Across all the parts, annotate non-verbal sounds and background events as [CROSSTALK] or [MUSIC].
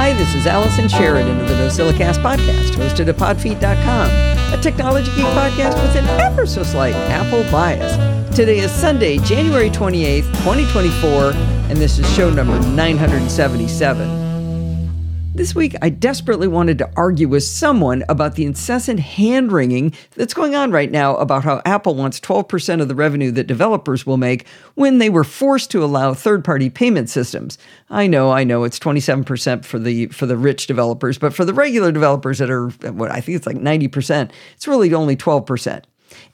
Hi, this is Allison Sheridan of the NosillaCast podcast, hosted at podfeet.com, a technology geek podcast with an ever so slight Apple bias. Today is Sunday, January 28th, 2024, and this is show number 977. This week, I desperately wanted to argue with someone about the incessant hand wringing that's going on right now about how Apple wants 12% of the revenue that developers will make when they were forced to allow third-party payment systems. I know, I know, it's 27% for the for the rich developers, but for the regular developers that are what I think it's like 90%, it's really only 12%.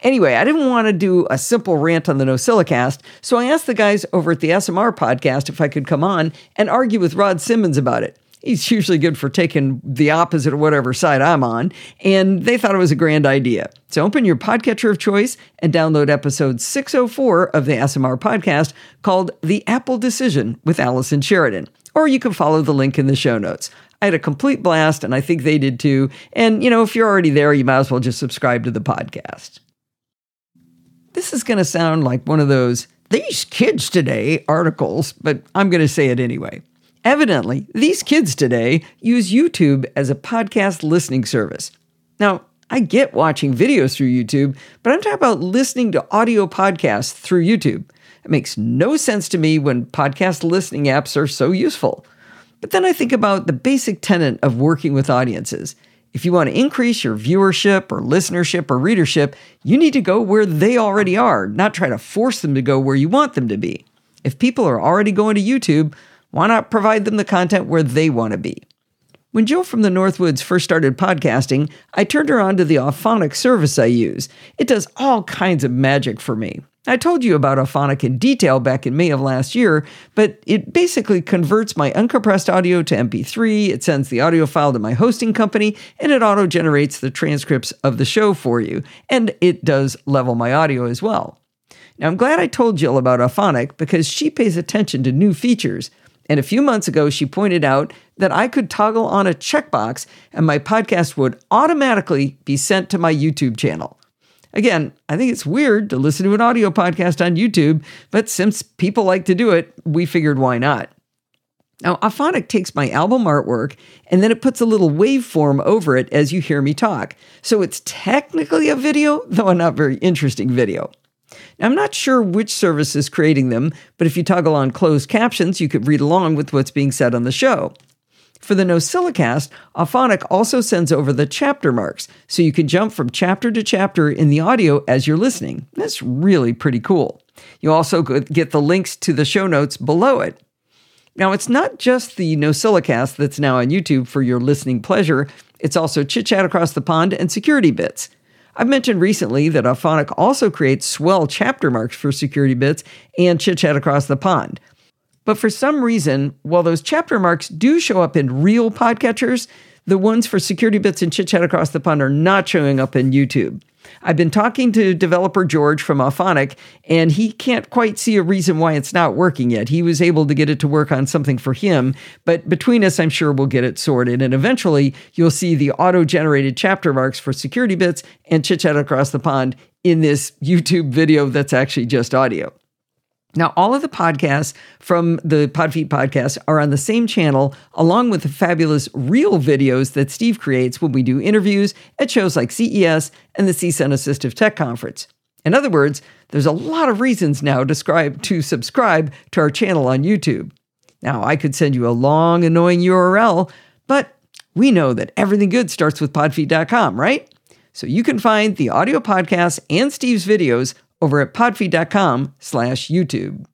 Anyway, I didn't want to do a simple rant on the NosillaCast, so I asked the guys over at the SMR podcast if I could come on and argue with Rod Simmons about it he's usually good for taking the opposite of whatever side I'm on, and they thought it was a grand idea. So open your podcatcher of choice and download episode 604 of the SMR podcast called The Apple Decision with Allison Sheridan. Or you can follow the link in the show notes. I had a complete blast, and I think they did too. And, you know, if you're already there, you might as well just subscribe to the podcast. This is going to sound like one of those these kids today articles, but I'm going to say it anyway. Evidently, these kids today use YouTube as a podcast listening service. Now, I get watching videos through YouTube, but I'm talking about listening to audio podcasts through YouTube. It makes no sense to me when podcast listening apps are so useful. But then I think about the basic tenet of working with audiences. If you want to increase your viewership or listenership or readership, you need to go where they already are, not try to force them to go where you want them to be. If people are already going to YouTube, why not provide them the content where they want to be? When Jill from the Northwoods first started podcasting, I turned her on to the Auphonic service I use. It does all kinds of magic for me. I told you about Auphonic in detail back in May of last year, but it basically converts my uncompressed audio to MP3, it sends the audio file to my hosting company, and it auto generates the transcripts of the show for you. And it does level my audio as well. Now, I'm glad I told Jill about Auphonic because she pays attention to new features. And a few months ago, she pointed out that I could toggle on a checkbox and my podcast would automatically be sent to my YouTube channel. Again, I think it's weird to listen to an audio podcast on YouTube, but since people like to do it, we figured why not. Now, Auphonic takes my album artwork and then it puts a little waveform over it as you hear me talk. So it's technically a video, though a not very interesting video. Now, I'm not sure which service is creating them, but if you toggle on closed captions, you could read along with what's being said on the show. For the NosillaCast, Auphonic also sends over the chapter marks, so you can jump from chapter to chapter in the audio as you're listening. That's really pretty cool. You also get the links to the show notes below it. Now, it's not just the NosillaCast that's now on YouTube for your listening pleasure, it's also Chit Chat Across the Pond and Security Bits. I've mentioned recently that Auphonic also creates swell chapter marks for security bits and chit chat across the pond. But for some reason, while those chapter marks do show up in real podcatchers, the ones for security bits and chit chat across the pond are not showing up in YouTube. I've been talking to developer George from Auphonic, and he can't quite see a reason why it's not working yet. He was able to get it to work on something for him, but between us, I'm sure we'll get it sorted. And eventually, you'll see the auto generated chapter marks for security bits and chit chat across the pond in this [LAUGHS] YouTube video that's actually just audio. Now, all of the podcasts from the Podfeet podcast are on the same channel, along with the fabulous real videos that Steve creates when we do interviews at shows like CES and the CSUN Assistive Tech Conference. In other words, there's a lot of reasons now to subscribe, to subscribe to our channel on YouTube. Now, I could send you a long, annoying URL, but we know that everything good starts with podfeet.com, right? So you can find the audio podcasts and Steve's videos over at podfeet.com slash YouTube.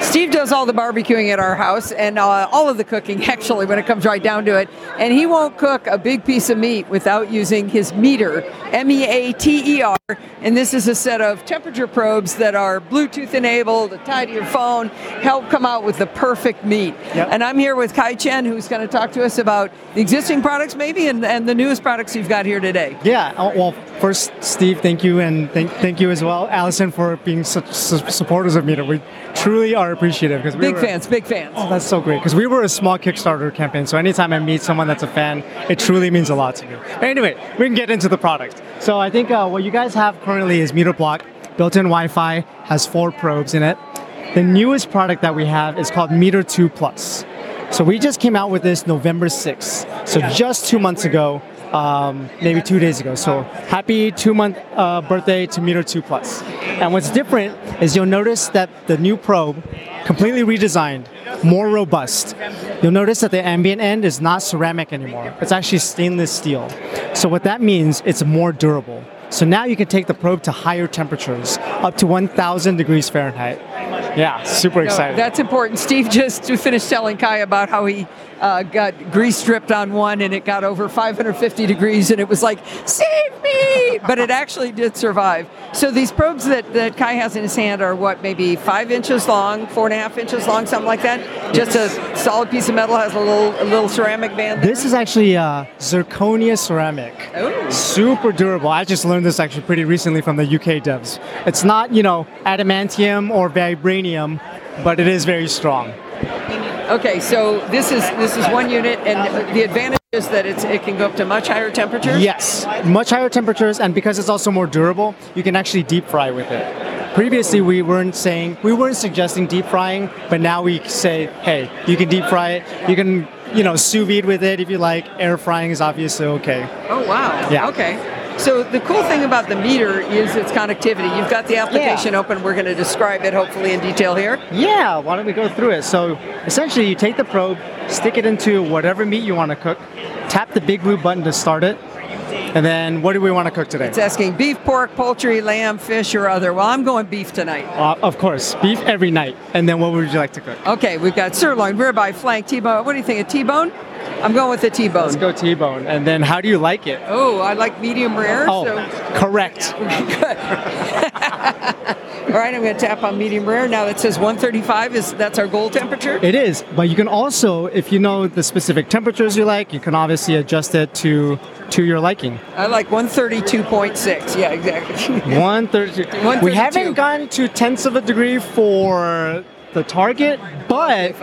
Steve does all the barbecuing at our house and uh, all of the cooking, [LAUGHS] actually, when it comes right down to it. And he won't cook a big piece of meat without using his MEATER, M E A T E R. And this is a set of temperature probes that are Bluetooth enabled, tied to your phone, help come out with the perfect meat. Yep. And I'm here with Kai Chen, who's going to talk to us about the existing products, maybe, and, and the newest products you've got here today. Yeah, uh, well, first, Steve, thank you, and thank, thank you as well, Allison, for being such supporters of MEATER. We truly are appreciative because we big were, fans, big fans. Oh, that's so great because we were a small Kickstarter campaign. So anytime I meet someone that's a fan, it truly means a lot to me. Anyway, we can get into the product. So I think uh, what you guys have currently is MEATER Block, built-in Wi-Fi, has four probes in it. The newest product that we have is called MEATER 2 Plus. So we just came out with this November 6th. So just two months ago, um, maybe two days ago. So happy two month uh, birthday to MEATER 2 Plus. And what's different is you'll notice that the new probe, completely redesigned, more robust. You'll notice that the ambient end is not ceramic anymore. It's actually stainless steel. So what that means, it's more durable. So now you can take the probe to higher temperatures, up to 1,000 degrees Fahrenheit. Yeah, super excited. No, that's important. Steve just finished telling Kai about how he uh, got grease stripped on one and it got over 550 degrees and it was like, save me! [LAUGHS] But it actually did survive. So these probes that, that Kai has in his hand are what, maybe five inches long, four and a half inches long, something like that? Just a solid piece of metal has a little a little ceramic band. There? This is actually uh, zirconia ceramic. Oh. Super durable. I just learned this actually pretty recently from the UK devs. It's not, you know, adamantium or vibranium, but it is very strong. Okay, so this is this is one unit, and the advantage is that it's it can go up to much higher temperatures. Yes, much higher temperatures, and because it's also more durable, you can actually deep fry with it. Previously, we weren't saying we weren't suggesting deep frying, but now we say, hey, you can deep fry it. You can you know sous vide with it if you like. Air frying is obviously okay. Oh wow. Yeah. Okay. So the cool thing about the MEATER is its connectivity. You've got the application yeah. open. We're going to describe it hopefully in detail here. Yeah, why don't we go through it? So essentially you take the probe, stick it into whatever meat you want to cook, tap the big blue button to start it, and then what do we want to cook today? It's asking beef, pork, poultry, lamb, fish, or other. Well, I'm going beef tonight. Uh, of course, beef every night. And then what would you like to cook? Okay, we've got sirloin, ribeye, flank, T-bone. What do you think, a T-bone? I'm going with the T-bone. Let's go T-bone. And then how do you like it? Oh, I like medium rare. Oh, so. correct. [LAUGHS] [LAUGHS] All right, I'm going to tap on medium rare. Now it says 135. Is that's our goal temperature? It is, but you can also, if you know the specific temperatures you like, you can obviously adjust it to to your liking. I like 132.6. Yeah, exactly. [LAUGHS] 132. 132. We haven't gone to tenths of a degree for the target, but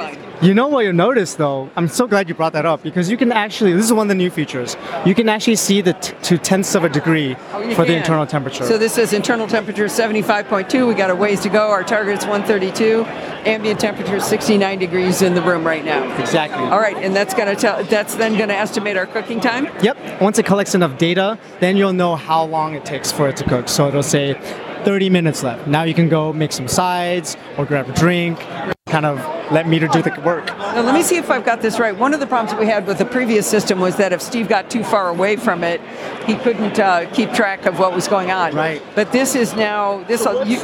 you know what you'll notice though? I'm so glad you brought that up because you can actually, this is one of the new features, you can actually see the t- two tenths of a degree oh, for can. the internal temperature. So this is internal temperature 75.2. We got a ways to go. Our target is 132. Ambient temperature is 69 degrees in the room right now. Exactly. All right, and that's going to tell, that's then going to estimate our cooking time? Yep. Once it collects enough data, then you'll know how long it takes for it to cook. So it'll say 30 minutes left. Now you can go make some sides or grab a drink, kind of let MEATER do the work. Now, let me see if I've got this right. One of the problems that we had with the previous system was that if Steve got too far away from it, he couldn't uh, keep track of what was going on. Right. But this is now this. You,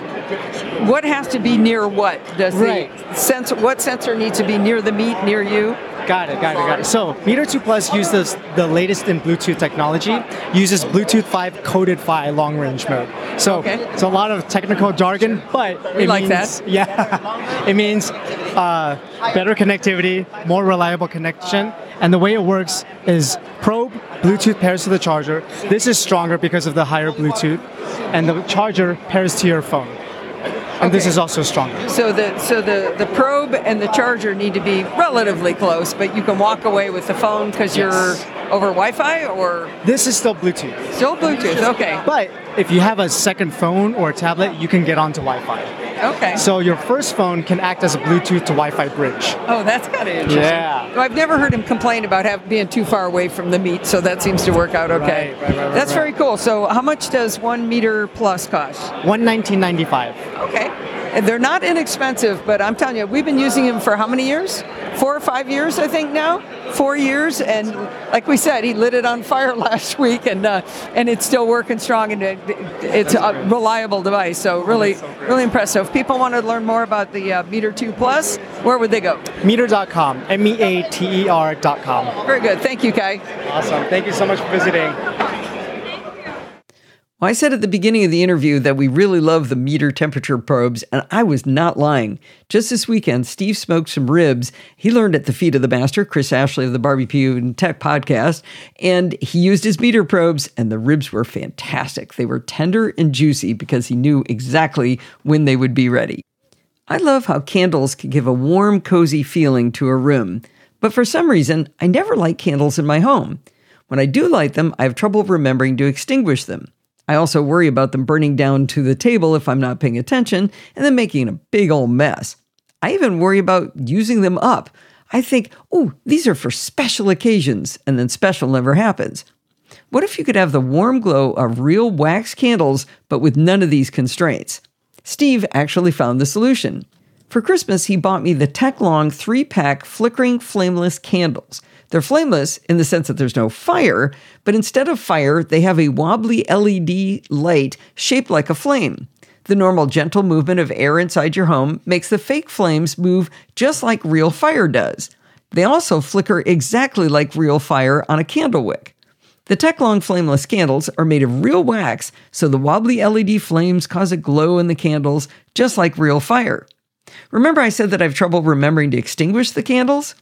what has to be near what? Does right. the sensor? What sensor needs to be near the meat near you? Got it, got it, got it. So MEATER 2 Plus uses the latest in Bluetooth technology, uses Bluetooth 5 coded PHY long range mode. So okay. it's a lot of technical jargon, but we it like means, that. Yeah, [LAUGHS] it means uh, better connectivity, more reliable connection, and the way it works is probe Bluetooth pairs to the charger. This is stronger because of the higher Bluetooth, and the charger pairs to your phone and okay. this is also stronger. So the so the the probe and the charger need to be relatively close, but you can walk away with the phone because yes. you're over Wi-Fi or this is still Bluetooth. Still Bluetooth, okay. But if you have a second phone or a tablet, you can get onto Wi-Fi. Okay. So your first phone can act as a Bluetooth to Wi-Fi bridge. Oh, that's kind of interesting. Yeah. Well, I've never heard him complain about have, being too far away from the meat, so that seems to work out okay. Right, right, right, that's very cool. So, how much does one MEATER plus cost? One nineteen ninety five. Okay. And they're not inexpensive, but I'm telling you, we've been using them for how many years? Four or five years, I think now. Four years, and like we said, he lit it on fire [LAUGHS] last week, and uh, and it's still working strong, and it, it's a reliable device. So really, really impressive. If people want to learn more about the uh, MEATER Two Plus, where would they go? MEATER.com, M-E-A-T-E-R.com. Very good. Thank you, Kai. Awesome. Thank you so much for visiting. Well, I said at the beginning of the interview that we really love the MEATER temperature probes, and I was not lying. Just this weekend, Steve smoked some ribs. He learned at the feet of the master, Chris Ashley of the Barbecue and Tech podcast, and he used his MEATER probes, and the ribs were fantastic. They were tender and juicy because he knew exactly when they would be ready. I love how candles can give a warm, cozy feeling to a room, but for some reason, I never light candles in my home. When I do light them, I have trouble remembering to extinguish them. I also worry about them burning down to the table if I'm not paying attention and then making a big old mess. I even worry about using them up. I think, oh, these are for special occasions, and then special never happens. What if you could have the warm glow of real wax candles, but with none of these constraints? Steve actually found the solution. For Christmas, he bought me the Techlong three pack flickering flameless candles. They're flameless in the sense that there's no fire, but instead of fire, they have a wobbly LED light shaped like a flame. The normal gentle movement of air inside your home makes the fake flames move just like real fire does. They also flicker exactly like real fire on a candle wick. The Techlong flameless candles are made of real wax, so the wobbly LED flames cause a glow in the candles, just like real fire. Remember, I said that I have trouble remembering to extinguish the candles?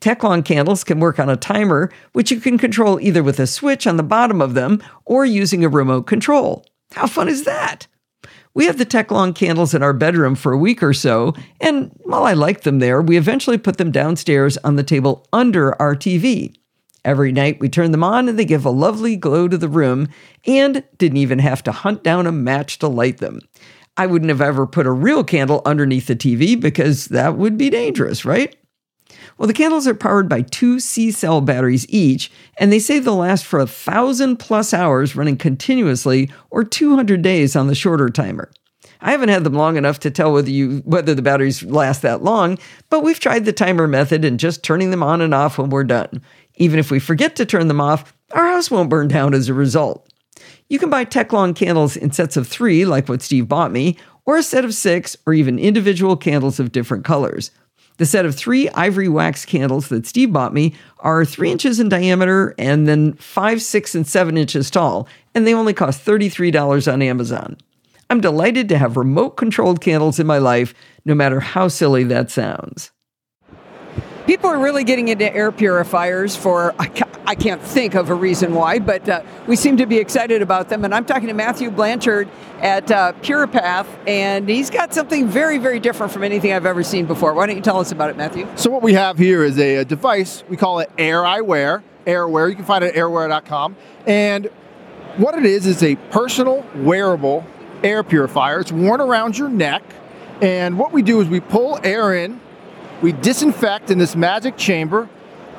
Techlong candles can work on a timer, which you can control either with a switch on the bottom of them or using a remote control. How fun is that? We have the Techlong candles in our bedroom for a week or so, and while I like them there, we eventually put them downstairs on the table under our TV. Every night we turn them on and they give a lovely glow to the room, and didn't even have to hunt down a match to light them. I wouldn't have ever put a real candle underneath the TV because that would be dangerous, right? Well, the candles are powered by two C cell batteries each, and they say they'll last for a thousand plus hours running continuously or 200 days on the shorter timer. I haven't had them long enough to tell whether you whether the batteries last that long, but we've tried the timer method and just turning them on and off when we're done. Even if we forget to turn them off, our house won't burn down as a result. You can buy Techlong candles in sets of three, like what Steve bought me, or a set of six, or even individual candles of different colors. The set of three ivory wax candles that Steve bought me are three inches in diameter and then five, six, and seven inches tall, and they only cost $33 on Amazon. I'm delighted to have remote controlled candles in my life, no matter how silly that sounds. People are really getting into air purifiers for, I can't think of a reason why, but uh, we seem to be excited about them. And I'm talking to Matthew Blanchard at uh, Puripath, and he's got something very, very different from anything I've ever seen before. Why don't you tell us about it, Matthew? So, what we have here is a, a device. We call it Air I Wear, Airwear. You can find it at airwear.com. And what it is is a personal wearable air purifier. It's worn around your neck. And what we do is we pull air in, we disinfect in this magic chamber,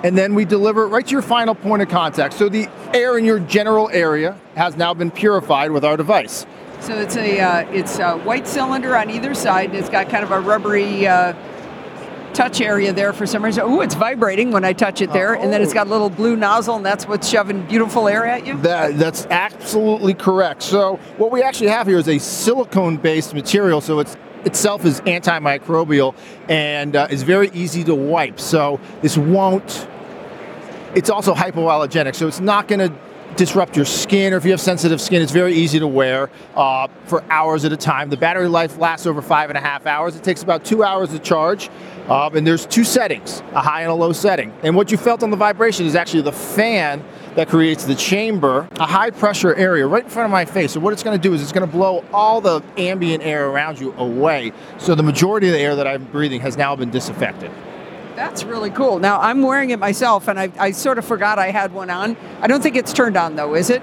and then we deliver it right to your final point of contact. So the air in your general area has now been purified with our device. So it's a uh, it's a white cylinder on either side. And it's got kind of a rubbery uh, touch area there for some reason. Oh, it's vibrating when I touch it there, oh. and then it's got a little blue nozzle, and that's what's shoving beautiful air at you. That, that's absolutely correct. So what we actually have here is a silicone-based material, so it's itself is antimicrobial and uh, is very easy to wipe. So this won't. It's also hypoallergenic, so it's not going to disrupt your skin, or if you have sensitive skin, it's very easy to wear uh, for hours at a time. The battery life lasts over five and a half hours. It takes about two hours to charge, uh, and there's two settings, a high and a low setting. And what you felt on the vibration is actually the fan that creates the chamber, a high pressure area right in front of my face. So what it's going to do is it's going to blow all the ambient air around you away. So the majority of the air that I'm breathing has now been disinfected. That's really cool. Now I'm wearing it myself, and I, I sort of forgot I had one on. I don't think it's turned on though, is it?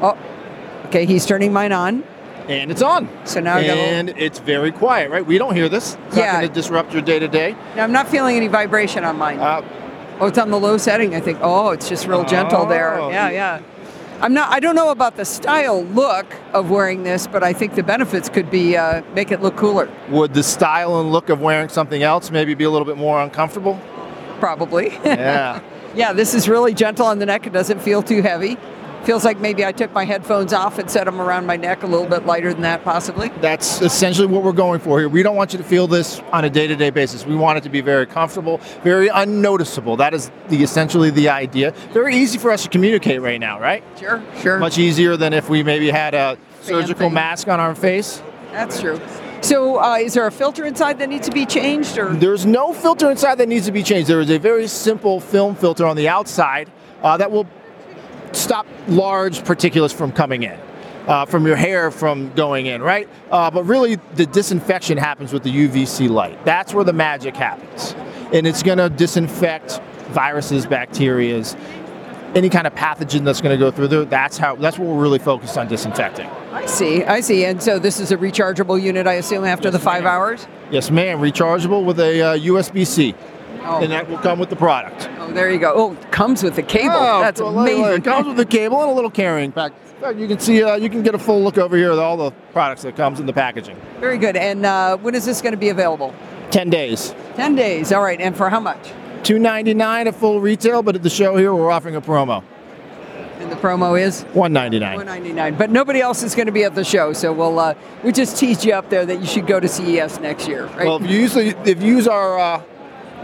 Oh, okay. He's turning mine on. And it's on. So now and it's very quiet, right? We don't hear this. It's yeah. not going to disrupt your day to day. Now I'm not feeling any vibration on mine. Uh, oh, it's on the low setting. I think. Oh, it's just real gentle there. Oh. Yeah, yeah. I'm not. I don't know about the style look of wearing this, but I think the benefits could be uh, make it look cooler. Would the style and look of wearing something else maybe be a little bit more uncomfortable? Probably. [LAUGHS] Yeah. yeah. This is really gentle on the neck. It doesn't feel too heavy feels like maybe I took my headphones off and set them around my neck a little bit lighter than that, possibly. That's essentially what we're going for here. We don't want you to feel this on a day-to-day basis. We want it to be very comfortable, very unnoticeable. That is the essentially the idea. Very easy for us to communicate right now, right? Sure, sure. Much easier than if we maybe had a surgical mask on our face. That's true. So, uh, is there a filter inside that needs to be changed, or there's no filter inside that needs to be changed? There is a very simple film filter on the outside uh, that will stop large particulates from coming in. Uh, from your hair from going in, right? Uh, but really, the disinfection happens with the UVC light. That's where the magic happens. And it's going to disinfect viruses, bacterias, any kind of pathogen that's going to go through there. That's how. That's what we're really focused on disinfecting. I see. I see. And so this is a rechargeable unit, I assume, after yes, the five ma'am. hours. Yes, ma'am. Rechargeable with a uh, USB-C. Oh. and that will come with the product. Oh, there you go. Oh, it comes with the cable. Oh, That's well, amazing. It comes with the cable and a little carrying pack. You can see, uh, you can get a full look over here at all the products that comes in the packaging. Very good. And uh, when is this going to be available? Ten days. 10 days. All right. And for how much? Two ninety nine at full retail, but at the show here we're offering a promo. And the promo is? One ninety nine. 199 but nobody else is going to be at the show so we'll uh, we just teased you up there that you should go to ces next year right Well, if you use if you use our uh,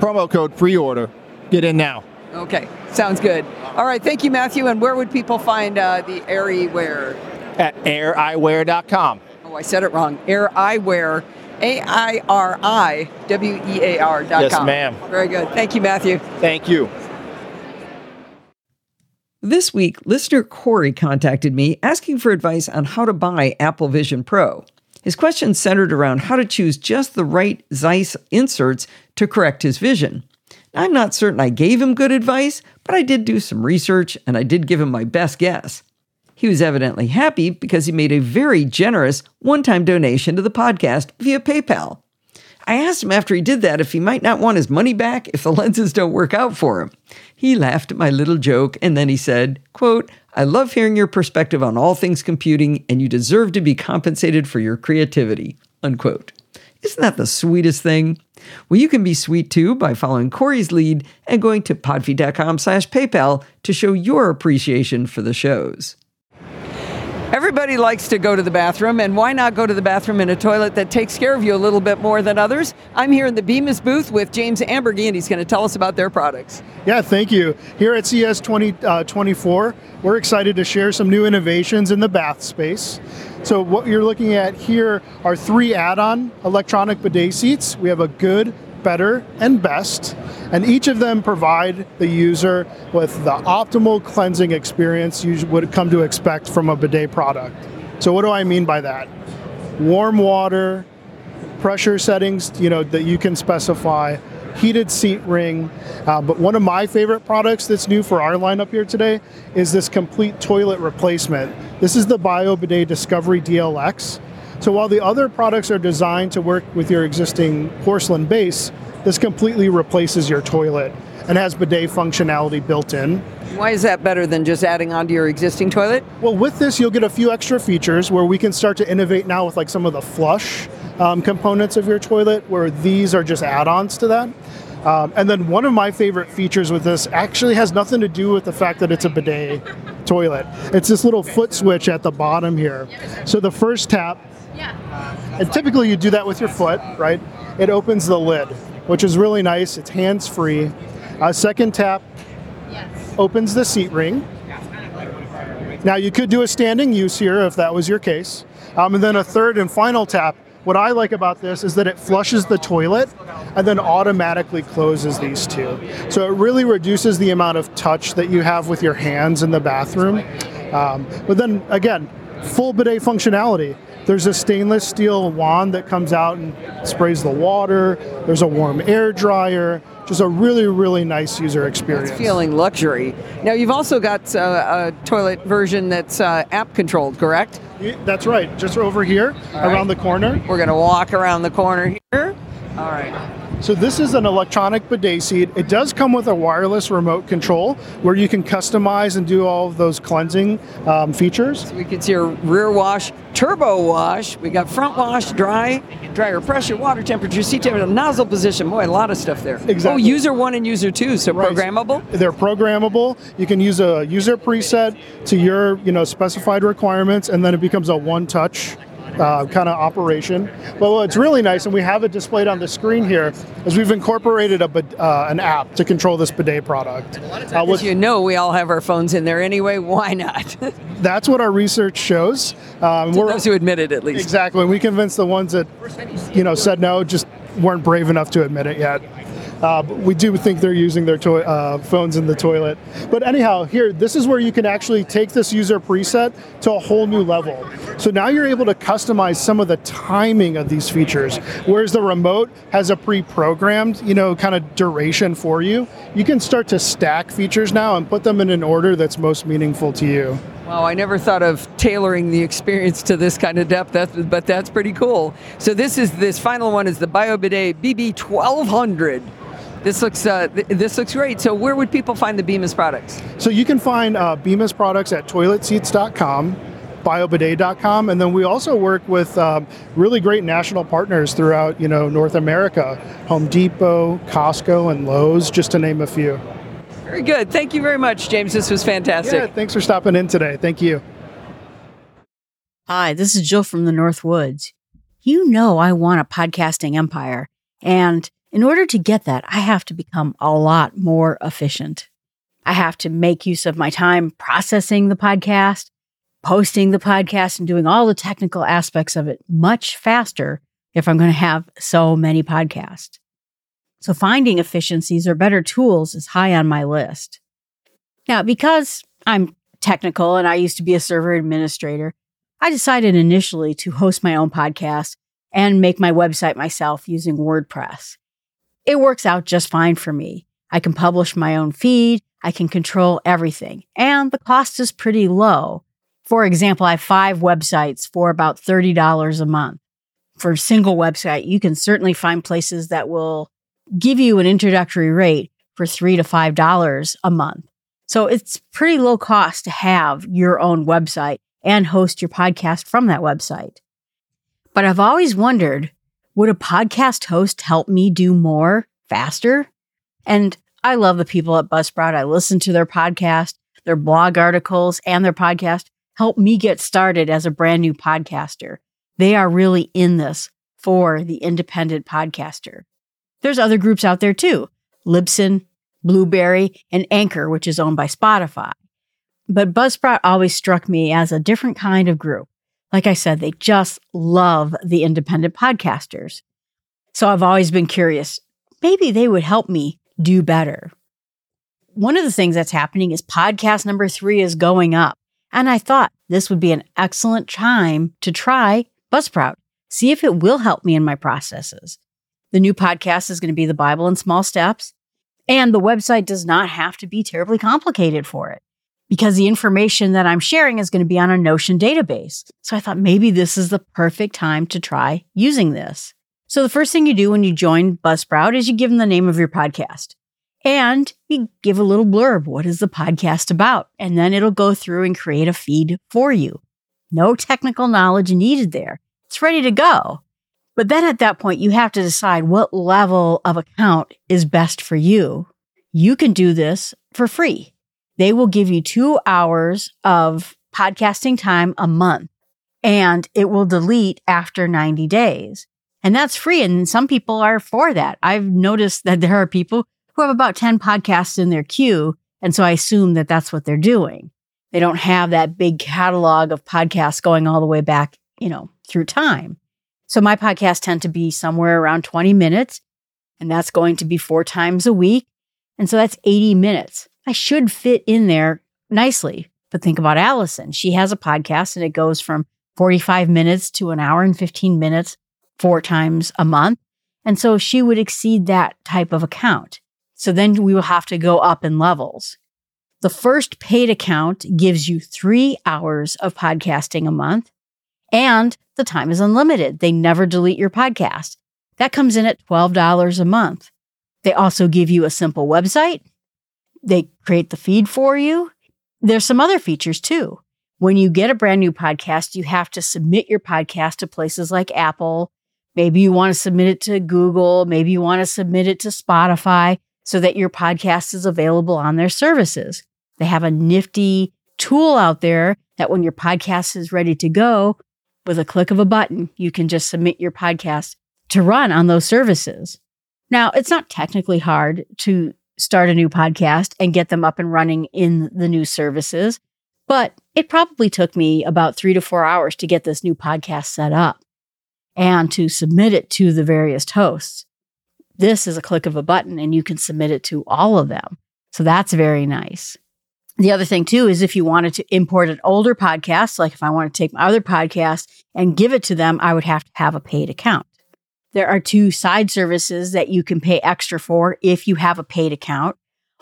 promo code pre-order, get in now. okay sounds good all right thank you matthew and where would people find uh, the airy wear at aireyewear.com. oh i said it wrong air eyewear a-i-r-i-w-e-a-r dot Yes, com. ma'am. very good thank you matthew Thank you. This week, listener Corey contacted me asking for advice on how to buy Apple Vision Pro. His question centered around how to choose just the right Zeiss inserts to correct his vision. I'm not certain I gave him good advice, but I did do some research and I did give him my best guess. He was evidently happy because he made a very generous one time donation to the podcast via PayPal. I asked him after he did that if he might not want his money back if the lenses don't work out for him. He laughed at my little joke and then he said, quote, I love hearing your perspective on all things computing and you deserve to be compensated for your creativity, unquote. Isn't that the sweetest thing? Well, you can be sweet too by following Corey's lead and going to podfeet.com slash PayPal to show your appreciation for the shows. Everybody likes to go to the bathroom, and why not go to the bathroom in a toilet that takes care of you a little bit more than others? I'm here in the Bemis booth with James Ambergy, and he's going to tell us about their products. Yeah, thank you. Here at CES 2024, uh, we're excited to share some new innovations in the bath space. So, what you're looking at here are three add on electronic bidet seats. We have a good, better, and best. And each of them provide the user with the optimal cleansing experience you would come to expect from a bidet product. So, what do I mean by that? Warm water, pressure settings, you know, that you can specify, heated seat ring. Uh, but one of my favorite products that's new for our lineup here today is this complete toilet replacement. This is the BioBidet Discovery DLX. So while the other products are designed to work with your existing porcelain base, this completely replaces your toilet and has bidet functionality built in. Why is that better than just adding on to your existing toilet? Well, with this, you'll get a few extra features where we can start to innovate now with like some of the flush um, components of your toilet, where these are just add-ons to that. Um, and then one of my favorite features with this actually has nothing to do with the fact that it's a bidet [LAUGHS] toilet. It's this little foot switch at the bottom here. So the first tap, and typically you do that with your foot, right? It opens the lid, which is really nice. It's hands-free. Uh, second tap opens the seat ring. Now you could do a standing use here if that was your case. Um, and then a third and final tap. What I like about this is that it flushes the toilet and then automatically closes these two. So it really reduces the amount of touch that you have with your hands in the bathroom. Um, but then again, full bidet functionality. There's a stainless steel wand that comes out and sprays the water. There's a warm air dryer. Just a really, really nice user experience. It's Feeling luxury. Now, you've also got uh, a toilet version that's uh, app controlled, correct? That's right. Just over here, around the corner. We're going to walk around the corner here. All right. So this is an electronic bidet seat. It does come with a wireless remote control where you can customize and do all of those cleansing um, features. We can see a rear wash, turbo wash. We got front wash, dry, dryer pressure, water temperature, seat temperature, nozzle position. Boy, a lot of stuff there. Exactly. Oh, user one and user two, so Right. programmable. They're programmable. You can use a user preset to your you know specified requirements, and then it becomes a one-touch. Uh, kind of operation, but what's really nice, and we have it displayed on the screen here, is we've incorporated a uh, an app to control this bidet product. Uh, As with- you know, we all have our phones in there anyway. Why not? [LAUGHS] that's what our research shows. Um, For those who admit it, at least. Exactly. And we convinced the ones that, you know, said no, just weren't brave enough to admit it yet. Uh, we do think they're using their toi- uh, phones in the toilet. But anyhow, here, this is where you can actually take this user preset to a whole new level. So now you're able to customize some of the timing of these features. Whereas the remote has a pre-programmed, you know, kind of duration for you, you can start to stack features now and put them in an order that's most meaningful to you. Wow, I never thought of tailoring the experience to this kind of depth, that's, but that's pretty cool. So this is this final one is the BioBidet BB1200. This looks uh, th- this looks great. So where would people find the Bemis products? So you can find uh, Bemis products at toiletseats.com, biobidet.com, and then we also work with um, really great national partners throughout you know North America, Home Depot, Costco, and Lowe's, just to name a few. Very good. Thank you very much, James. This was fantastic. Yeah, thanks for stopping in today. Thank you. Hi, this is Jill from the North Woods. You know I want a podcasting empire, and in order to get that, I have to become a lot more efficient. I have to make use of my time processing the podcast, posting the podcast, and doing all the technical aspects of it much faster if I'm going to have so many podcasts. So finding efficiencies or better tools is high on my list. Now, because I'm technical and I used to be a server administrator, I decided initially to host my own podcast and make my website myself using WordPress. It works out just fine for me. I can publish my own feed, I can control everything, and the cost is pretty low. For example, I have five websites for about $30 a month. For a single website, you can certainly find places that will give you an introductory rate for three to five dollars a month. So it's pretty low cost to have your own website and host your podcast from that website. But I've always wondered, would a podcast host help me do more faster? And I love the people at Buzzsprout. I listen to their podcast, their blog articles, and their podcast help me get started as a brand new podcaster. They are really in this for the independent podcaster. There's other groups out there too Libsyn, Blubrry, and Anchor, which is owned by Spotify. But Buzzsprout always struck me as a different kind of group. Like I said, they just love the independent podcasters. So I've always been curious. Maybe they would help me do better. One of the things that's happening is podcast number three is going up. And I thought this would be an excellent time to try Buzzsprout, see if it will help me in my processes. The new podcast is going to be the Bible in Small Steps. And the website does not have to be terribly complicated for it because the information that I'm sharing is going to be on a Notion database. So I thought maybe this is the perfect time to try using this. So the first thing you do when you join Buzzsprout is you give them the name of your podcast and you give a little blurb. What is the podcast about? And then it'll go through and create a feed for you. No technical knowledge needed there. It's ready to go. But then at that point, you have to decide what level of account is best for you. You can do this for free. They will give you two hours of podcasting time a month and it will delete after 90 days. And that's free. And some people are for that. I've noticed that there are people who have about 10 podcasts in their queue. And so I assume that that's what they're doing. They don't have that big catalog of podcasts going all the way back, you know, through time. So my podcasts tend to be somewhere around 20 minutes, and that's going to be four times a week. And so that's 80 minutes. I should fit in there nicely. But think about Allison. She has a podcast and it goes from 45 minutes to an hour and 15 minutes four times a month. And so she would exceed that type of account. So then we will have to go up in levels. The first paid account gives you three hours of podcasting a month. And the time is unlimited. They never delete your podcast. That comes in at $12 a month. They also give you a simple website. They create the feed for you. There's some other features too. When you get a brand new podcast, you have to submit your podcast to places like Apple. Maybe you want to submit it to Google. Maybe you want to submit it to Spotify so that your podcast is available on their services. They have a nifty tool out there that when your podcast is ready to go, with a click of a button, you can just submit your podcast to run on those services. Now, it's not technically hard to start a new podcast and get them up and running in the new services, but it probably took me about three to four hours to get this new podcast set up and to submit it to the various hosts. This is a click of a button and you can submit it to all of them. So that's very nice. The other thing too is if you wanted to import an older podcast, like if I want to take my other podcast and give it to them, I would have to have a paid account. There are two side services that you can pay extra for if you have a paid account.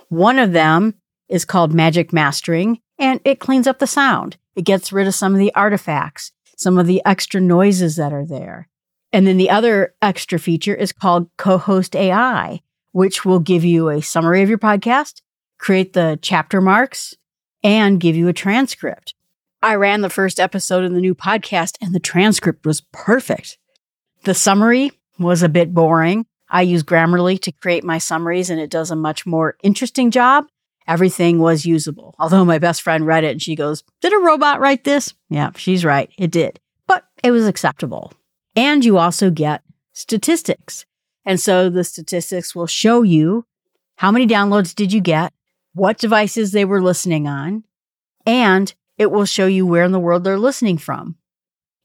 One of them is called Magic Mastering and it cleans up the sound. It gets rid of some of the artifacts, some of the extra noises that are there. And then the other extra feature is called Co-host AI, which will give you a summary of your podcast, create the chapter marks, and give you a transcript. I ran the first episode of the new podcast and the transcript was perfect. The summary was a bit boring. I use Grammarly to create my summaries and it does a much more interesting job. Everything was usable. Although my best friend read it and she goes, Did a robot write this? Yeah, she's right. It did. But it was acceptable. And you also get statistics. And so the statistics will show you how many downloads did you get, what devices they were listening on, and it will show you where in the world they're listening from.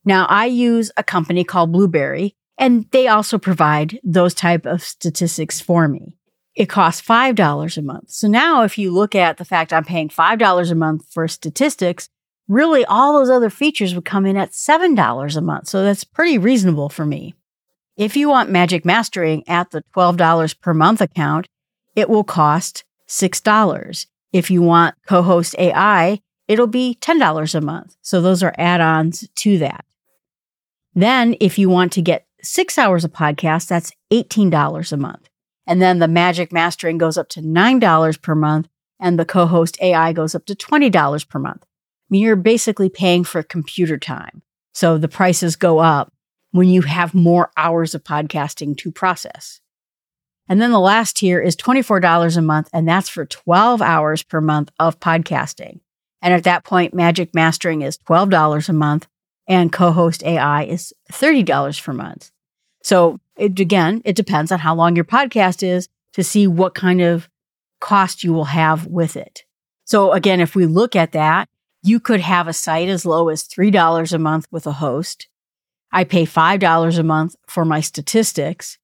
Now, I use a company called Blubrry, and they also provide those type of statistics for me. It costs $5 a month. So now if you look at the fact I'm paying $5 a month for statistics, really all those other features would come in at $7 a month. So that's pretty reasonable for me. If you want Magic Mastering at the $12 per month account, it will cost $6. If you want Co-host AI, it'll be $10 a month. So those are add-ons to that. Then if you want to get six hours of podcast, that's $18 a month. And then the Magic Mastering goes up to $9 per month and the co-host AI goes up to $20 per month. I mean, you're basically paying for computer time. So the prices go up when you have more hours of podcasting to process. And then the last tier is $24 a month, and that's for 12 hours per month of podcasting. And at that point, Magic Mastering is $12 a month and co-host AI is $30 per month. So it, again, it depends on how long your podcast is to see what kind of cost you will have with it. So again, if we look at that, you could have a site as low as $3 a month with a host. I pay $5 a month for my statistics.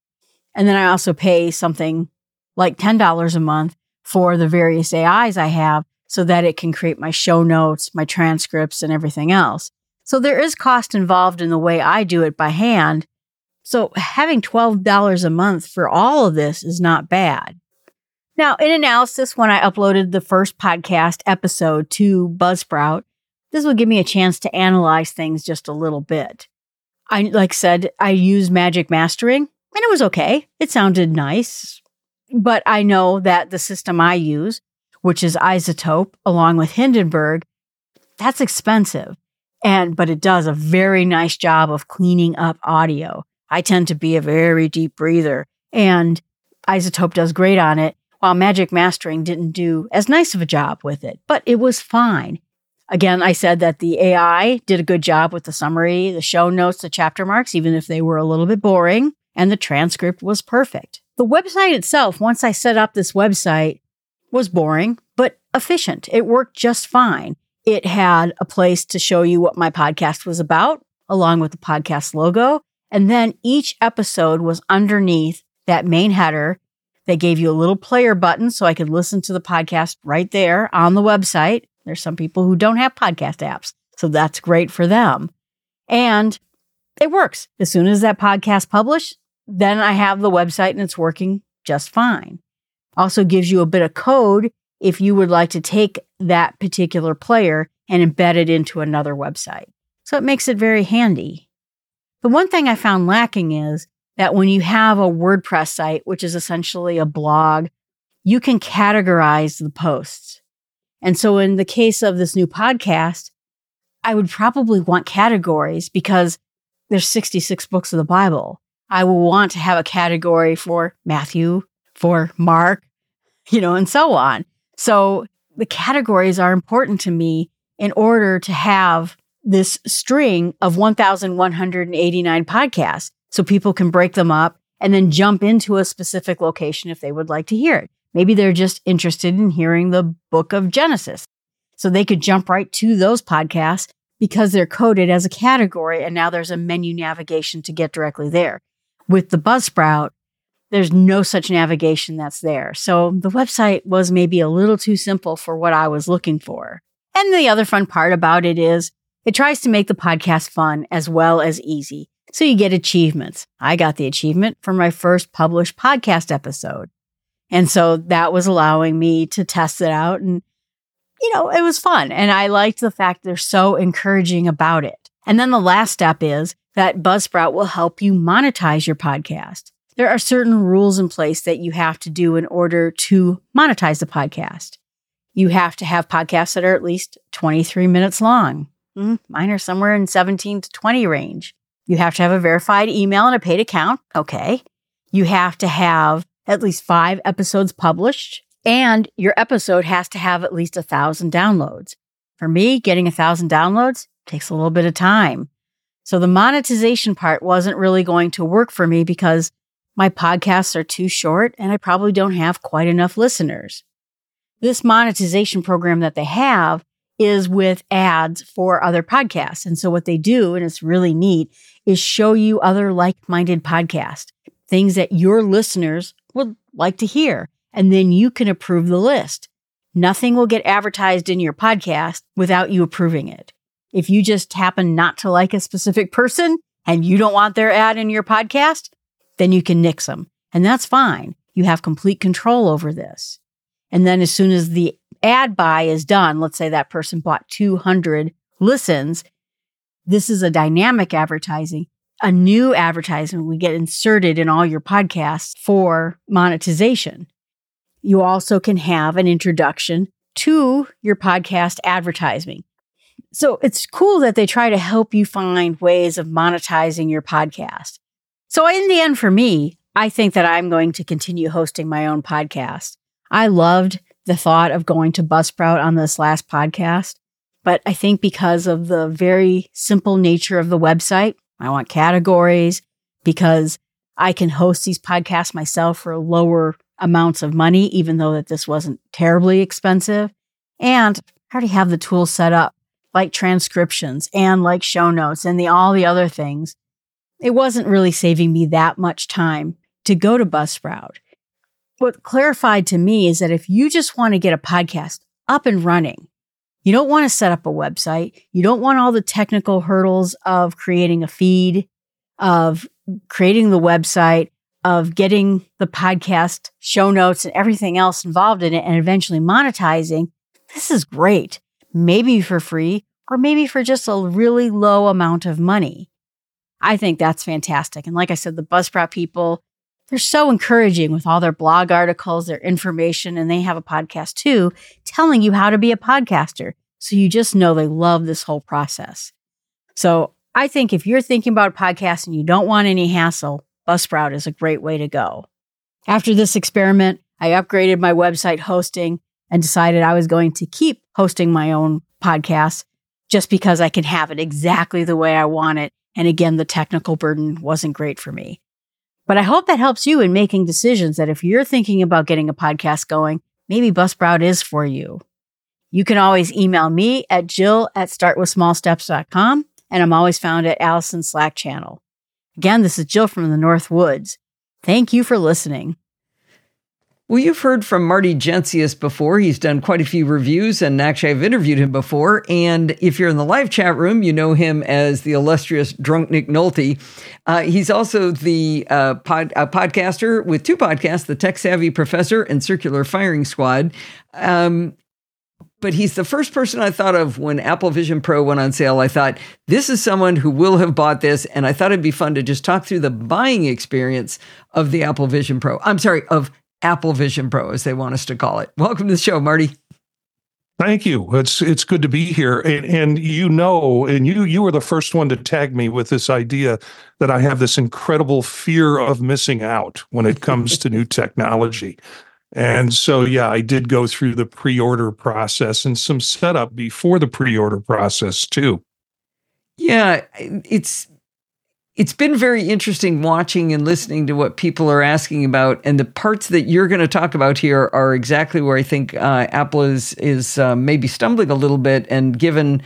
And then I also pay something like $10 a month for the various AIs I have so that it can create my show notes, my transcripts, and everything else. So there is cost involved in the way I do it by hand. So having $12 a month for all of this is not bad. Now, in analysis, when I uploaded the first podcast episode to Buzzsprout, this will give me a chance to analyze things just a little bit. I, like said, I used Magic Mastering and it was okay. It sounded nice, but I know that the system I use, which is iZotope along with Hindenburg, that's expensive. And, but it does a very nice job of cleaning up audio. I tend to be a very deep breather and iZotope does great on it while Magic Mastering didn't do as nice of a job with it, but it was fine. Again, I said that the AI did a good job with the summary, the show notes, the chapter marks, even if they were a little bit boring, and the transcript was perfect. The website itself, once I set up this website, was boring, but efficient. It worked just fine. It had a place to show you what my podcast was about, along with the podcast logo. And then each episode was underneath that main header. They gave you a little player button so I could listen to the podcast right there on the website. There's some people who don't have podcast apps, so that's great for them. And it works. As soon as that podcast published, then I have the website and it's working just fine. Also gives you a bit of code if you would like to take that particular player and embed it into another website. So it makes it very handy. The one thing I found lacking is that when you have a WordPress site, which is essentially a blog, you can categorize the posts. And so, in the case of this new podcast, I would probably want categories because there's 66 books of the Bible. I will want to have a category for Matthew, for Mark, you know, and so on. So the categories are important to me in order to have this string of 1,189 podcasts so people can break them up and then jump into a specific location if they would like to hear it. Maybe they're just interested in hearing the book of Genesis. So they could jump right to those podcasts because they're coded as a category and now there's a menu navigation to get directly there. With the Buzzsprout, there's no such navigation that's there. So the website was maybe a little too simple for what I was looking for. And the other fun part about it is it tries to make the podcast fun as well as easy. So you get achievements. I got the achievement for my first published podcast episode. And so that was allowing me to test it out. And, you know, it was fun. And I liked the fact they're so encouraging about it. And then the last step is that Buzzsprout will help you monetize your podcast. There are certain rules in place that you have to do in order to monetize the podcast. You have to have podcasts that are at least 23 minutes long. Mm, mine are somewhere in 17 to 20 range. You have to have a verified email and a paid account. Okay. You have to have at least five episodes published, and your episode has to have at least a thousand downloads. For me, getting a thousand downloads takes a little bit of time. So the monetization part wasn't really going to work for me because my podcasts are too short and I probably don't have quite enough listeners. This monetization program that they have is with ads for other podcasts. And so what they do, and it's really neat, is show you other like minded podcasts, things that your listeners would like to hear. And then you can approve the list. Nothing will get advertised in your podcast without you approving it. If you just happen not to like a specific person and you don't want their ad in your podcast, then you can nix them. And that's fine. You have complete control over this. And then as soon as the ad buy is done, let's say that person bought 200 listens, this is a dynamic advertising. A new advertisement we get inserted in all your podcasts for monetization. You also can have an introduction to your podcast advertising. So it's cool that they try to help you find ways of monetizing your podcast. So, in the end, for me, I think that I'm going to continue hosting my own podcast. I loved the thought of going to Buzzsprout on this last podcast, but I think because of the very simple nature of the website, I want categories because I can host these podcasts myself for lower amounts of money, even though that this wasn't terribly expensive. And I already have the tools set up, like transcriptions and like show notes and the all the other things it wasn't really saving me that much time to go to Buzzsprout. What clarified to me is that if you just want to get a podcast up and running, you don't want to set up a website. You don't want all the technical hurdles of creating a feed, of creating the website, of getting the podcast show notes and everything else involved in it and eventually monetizing. This is great. Maybe for free or maybe for just a really low amount of money. I think that's fantastic. And like I said, the Buzzsprout people, they're so encouraging with all their blog articles, their information, and they have a podcast too, telling you how to be a podcaster. So you just know they love this whole process. So I think if you're thinking about podcasting and you don't want any hassle, Buzzsprout is a great way to go. After this experiment, I upgraded my website hosting and decided I was going to keep hosting my own podcast just because I can have it exactly the way I want it and again, the technical burden wasn't great for me. But I hope that helps you in making decisions that if you're thinking about getting a podcast going, maybe Buzzsprout is for you. You can always email me at jill at startwithsmallsteps.com, and I'm always found at Allison's Slack channel. Again, this is Jill from the Northwoods. Thank you for listening. Well, you've heard from Marty Jencius before. He's done quite a few reviews, and actually, I've interviewed him before. And if you're in the live chat room, you know him as the illustrious Drunk Nick Nolte. Uh, he's also the uh, pod, podcaster with two podcasts, The Tech Savvy Professor and Circular Firing Squad. Um, but he's the first person I thought of when Apple Vision Pro went on sale. I thought, this is someone who will have bought this. And I thought it'd be fun to just talk through the buying experience of the Apple Vision Pro. I'm sorry, of Apple Vision Pro, as they want us to call it. Welcome to the show, Marty. Thank you. It's it's good to be here, and, and you know, and you you were the first one to tag me with this idea that I have this incredible fear of missing out when it comes to new technology. And so, yeah, I did go through the pre-order process and some setup before the pre-order process too. Yeah, it's it's been very interesting watching and listening to what people are asking about, and the parts that you're going to talk about here are exactly where I think uh, Apple is is uh, maybe stumbling a little bit, and given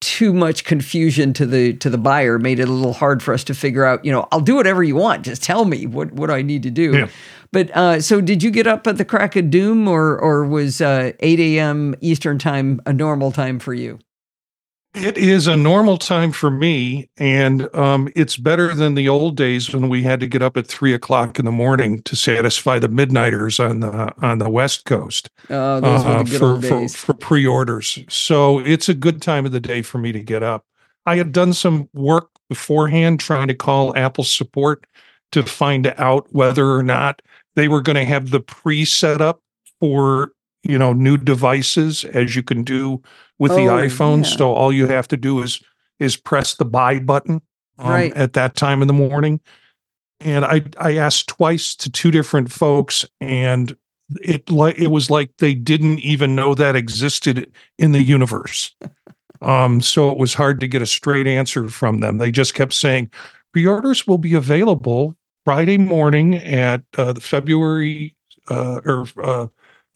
too much confusion to the to the buyer, made it a little hard for us to figure out. You know, I'll do whatever you want. Just tell me what what I need to do. Yeah. But uh, so, did you get up at the crack of doom, or or was uh, 8 a.m. Eastern time a normal time for you? It is a normal time for me, and um, it's better than the old days when we had to get up at three o'clock in the morning to satisfy the midnighters on the on the West Coast uh, uh, for, for, for pre-orders. So it's a good time of the day for me to get up. I had done some work beforehand trying to call Apple support to find out whether or not they were going to have the pre setup for you know new devices as you can do with the Oh, iPhone. yeah. So all you have to do is is press the buy button um, Right. at that time in the morning. And I I asked twice to two different folks, and it like it was like they didn't even know that existed in the universe. [LAUGHS] Um, so it was hard to get a straight answer from them. They just kept saying pre-orders will be available Friday morning at uh, the February uh, or uh,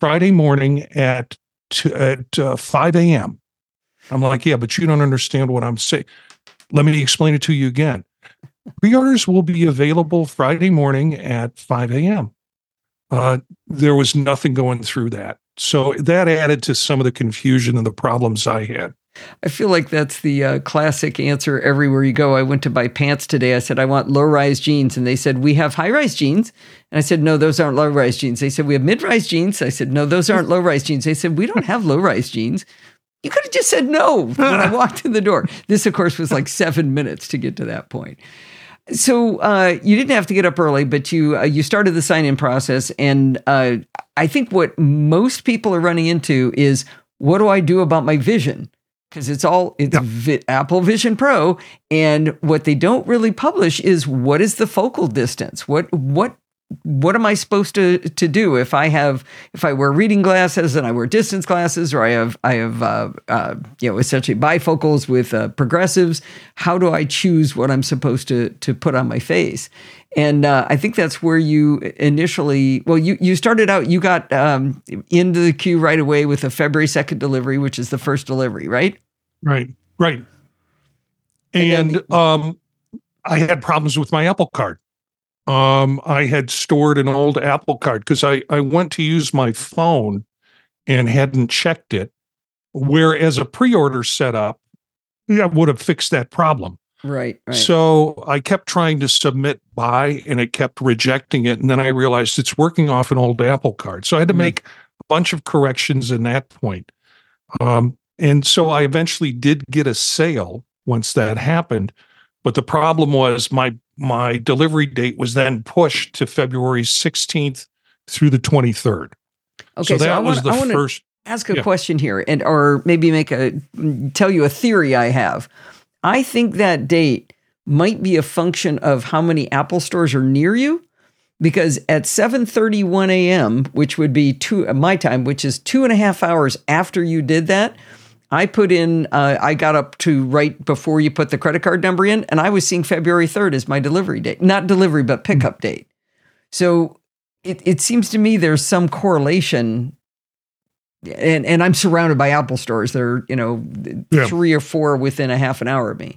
Friday morning at t- at uh, five a.m. I'm like, yeah, but you don't understand what I'm saying. Let me explain it to you again. Pre-orders will be available Friday morning at 5 a.m. Uh, there was nothing going through that. So that added to some of the confusion and the problems I had. I feel like that's the uh, classic answer everywhere you go. I went to buy pants today. I said, I want low rise jeans. And they said, We have high rise jeans. And I said, No, those aren't low rise jeans. They said, We have mid rise jeans. I said, No, those aren't low rise jeans. They said, We don't have low rise jeans. You could have just said no when I walked in the door. This, of course, was like seven minutes to get to that point. So uh, you didn't have to get up early, but you uh, you started the sign in process, and uh, I think what most people are running into is what do I do about my vision? Because it's all it's Yeah. Vi- Apple Vision Pro, and what they don't really publish is what is the focal distance? What what what am I supposed to to do if I have if I wear reading glasses and I wear distance glasses or I have I have uh, uh, you know essentially bifocals with uh, progressives? How do I choose what I'm supposed to to put on my face? And uh, I think that's where you initially well you you started out you got um, into the queue right away with a February second delivery, which is the first delivery, right? Right, right. And And um, I had problems with my Apple Card. Um, I had stored an old Apple Card because I I went to use my phone and hadn't checked it. Whereas a pre-order setup, yeah, would have fixed that problem. Right, right. So I kept trying to submit buy and it kept rejecting it. And then I realized it's working off an old Apple card. So I had to Mhm. make a bunch of corrections in that point. Um, and so I eventually did get a sale once that happened. But the problem was my my delivery date was then pushed to February 16th through the 23rd. okay, so that I was wanna- the I first. ask a Yeah. question here and or maybe make a tell you a theory I have. I think that date might be a function of how many Apple stores are near you. Because at 7:31 a.m., which would be two my time, which is two and a half hours after you did that, I put in. Uh, I got up to right before you put the credit card number in, and I was seeing February 3rd as my delivery date, not delivery but pickup date. So it, it seems to me there's some correlation and and I'm surrounded by Apple stores. They're you know Yeah. three or four within a half an hour of me.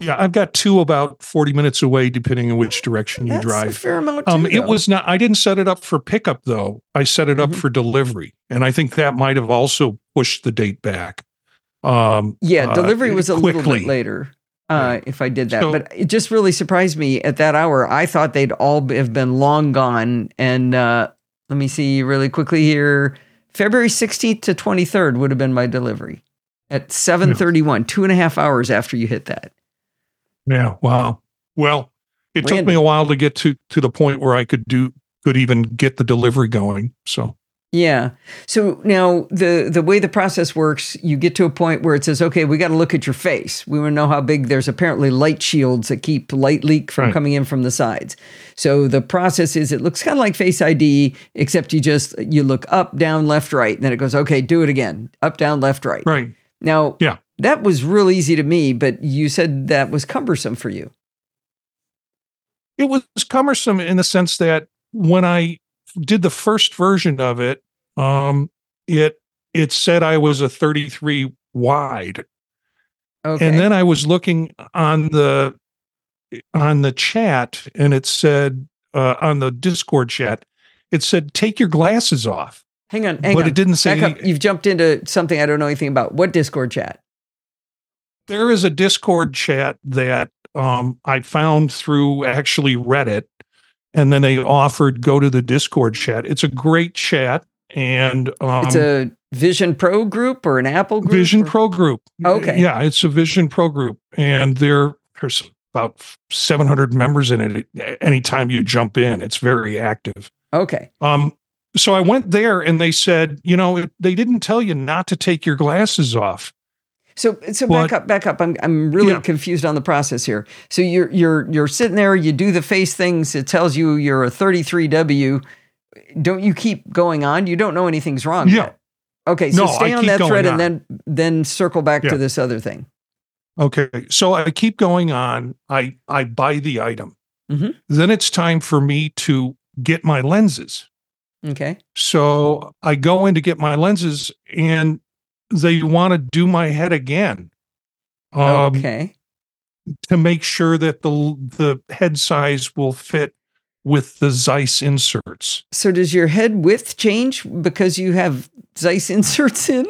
Yeah, I've got two about 40 minutes away, depending on which direction you That's drive. fair amount. Too, Um, it though. was not. I didn't set it up for pickup though. I set it up Mhm. for delivery, and I think that might have also pushed the date back. Um, yeah. uh, Delivery was a little bit later. Uh, if I did that, So- but it just really surprised me at that hour. I thought they'd all be- have been long gone. And uh, let me see really quickly here. February 16th to 23rd would have been my delivery at 7:31, two and a half hours after you hit that. Yeah. Wow. Well, it took me a while to get to to the point where I could do could even get the delivery going. So Yeah. So now the the way the process works, you get to a point where it says, "Okay, we got to look at your face. We want to know how big." There's apparently light shields that keep light leak from Right. coming in from the sides. So the process is, it looks kind of like Face ID, except you just you look up, down, left, right, and then it goes, "Okay, do it again. Up, down, left, right." right. Now, Yeah. that was real easy to me, but you said that was cumbersome for you. It was cumbersome in the sense that when I did the first version of it, um, it it said I was a 33 wide, Okay. and then I was looking on the on the chat, and it said uh, on the Discord chat, it said take your glasses off, hang on, hang but on. it didn't say up. You've jumped into something I don't know anything about. What Discord chat? there is a Discord chat that um, I found through actually Reddit, and then they offered go to the Discord chat. It's a great chat, and um, It's a Vision Pro group or an Apple group? Vision or- Pro group. Okay. yeah, it's a Vision Pro group, and there there's about 700 members in it anytime you jump in. It's very active. Okay. Um, so I went there and they said, you know, they didn't tell you not to take your glasses off. So so back up, back up. I'm I'm really Yeah. confused on the process here. So you're you're you're sitting there, you do the face things, it tells you you're a 33W. Don't you keep going on? You don't know anything's wrong Yeah. yet. Okay, so No, stay on that thread on. and then then circle back Yeah. to this other thing. Okay. So I keep going on. I I buy the item. Mhm. Then it's time for me to get my lenses. Okay. So I go in to get my lenses and they want to do my head again. Um, okay. to make sure that the the head size will fit with the Zeiss inserts. So does your head width change because you have Zeiss [LAUGHS] inserts in?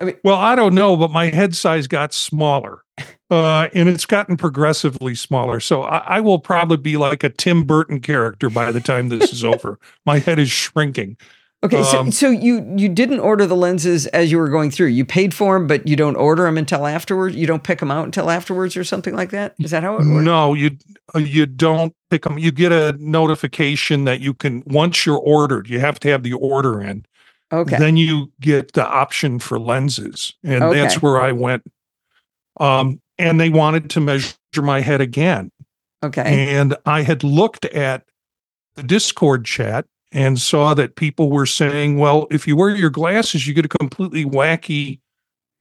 I mean, Well, I don't know, but my head size got smaller. Uh, and it's gotten progressively smaller. So I, I will probably be like a Tim Burton character by the time this is over. [LAUGHS] My head is shrinking. Okay, so, Um, so you you didn't order the lenses as you were going through. You paid for them, but you don't order them until afterwards. You don't pick them out until afterwards, or something like that. Is that how it works? No, you uh, you don't pick them. You get a notification that you can once you're ordered. You have to have the order in. Okay. Then you get the option for lenses, and Okay. that's where I went. Um, and they wanted to measure my head again, okay. and I had looked at the Discord chat and saw that people were saying, "Well, if you wear your glasses, you get a completely wacky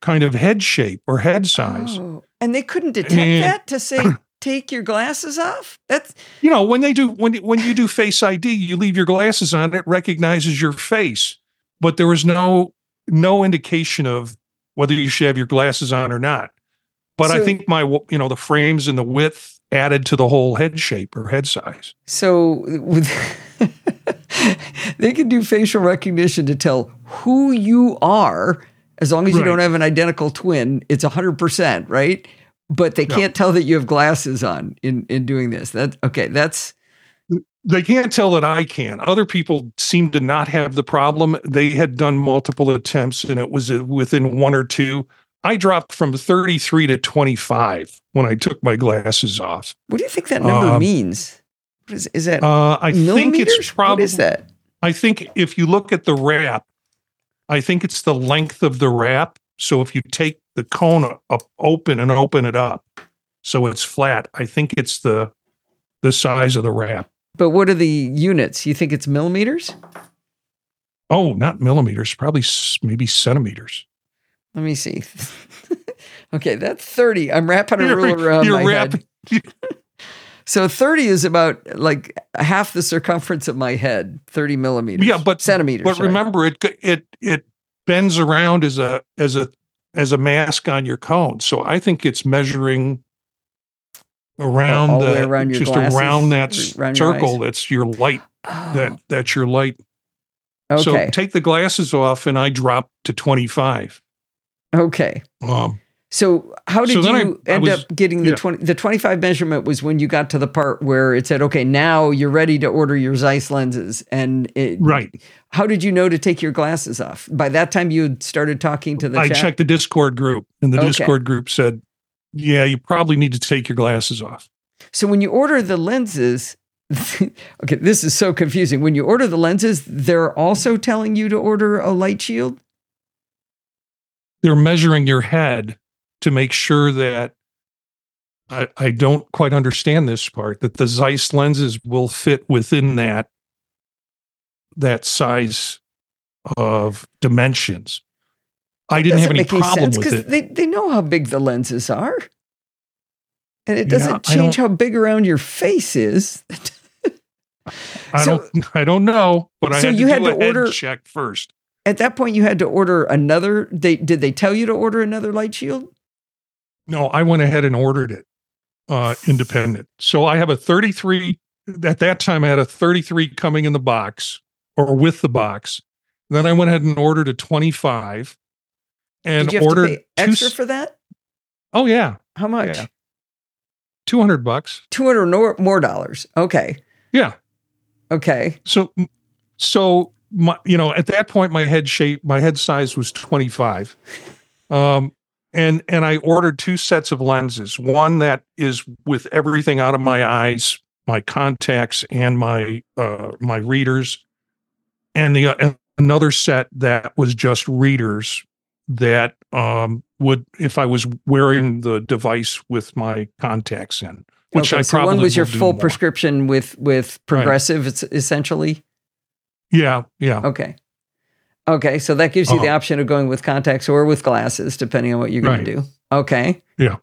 kind of head shape or head size." Oh, and they couldn't detect And- that to say [CLEARS THROAT] take your glasses off. That's you know when they do when when you do face id you leave your glasses on it recognizes your face but there was no no indication of whether you should have your glasses on or not but i think my you know the frames and the width added to the whole head shape or head size so. [LAUGHS] [LAUGHS] They can do facial recognition to tell who you are, as long as you Right. don't have an identical twin. It's hundred percent, right? But they can't tell that you have glasses on in in doing this. That okay? That's they can't tell that i can other people seem to not have the problem they had done multiple attempts and it was uh, within one or two i dropped from 33 to 25 when i took my glasses off what do you think that number Um, means? What is is that uh, i think it's probably what is that? I think if you look at the wrap, I think it's the length of the wrap. So if you take the cone up open and open it up so it's flat, I think it's the the size of the wrap. But what are the units? You think it's millimeters? Oh, not millimeters, probably maybe centimeters. Let me see. [LAUGHS] okay, that's 30. I'm wrapping a ruler around you're my wrapping- [LAUGHS] head. So 30 is about like half the circumference of my head, 30 millimeters. Yeah, but- centimeters. But sorry. remember it it it bends around as a as a as a mask on your cone. So I think it's measuring around all the the, around just glasses, around that around circle that's your light Oh, that that's your light okay. So take the glasses off, and I drop to twenty five. okay. Um, So how did So I- you I end was- up getting the yeah. 20 the 25 measurement was when you got to the part where it said okay now you're ready to order your Zeiss lenses and it, right. how did you know to take your glasses off by that time you had started talking to the I chat checked the Discord group, and the Okay. Discord group said, "Yeah, you probably need to take your glasses off." so when you order the lenses [LAUGHS] okay this is so confusing when you order the lenses they're also telling you to order a light shield They're measuring your head to make sure that. I, I don't quite understand this part that the Zeiss lenses will fit within that that size of dimensions. I didn't have any any problem sense with because it. they, they know how big the lenses are and it doesn't I change how big around your face is [LAUGHS] I so- don't I don't know, but I so had to you had to order- check first. At that point, you had to order another. They did they tell you to order another light shield? No, I went ahead and ordered it uh, independent. So I have a 33. At that time, I had a 33 coming in the box or with the box. Then I went ahead and ordered a 25 and did you have ordered to pay two extra s- for that? Oh yeah, How much? Yeah. 200 bucks. Two hundred more, more dollars. Okay, Yeah. okay, So so my you know, at that point my head shape, my head size was 25. Um and and I ordered two sets of lenses. One that is with everything out of my eyes, my contacts, and my uh, my readers, and the uh, another set that was just readers that um, would if I was wearing the device with my contacts in. Which okay, I so probably one was your full more. prescription with with progressive, it's essentially. Yeah, yeah. Okay. Okay, so that gives you the Uh-huh. option of going with contacts or with glasses, depending on what you're going Right. to do. Okay. Yeah.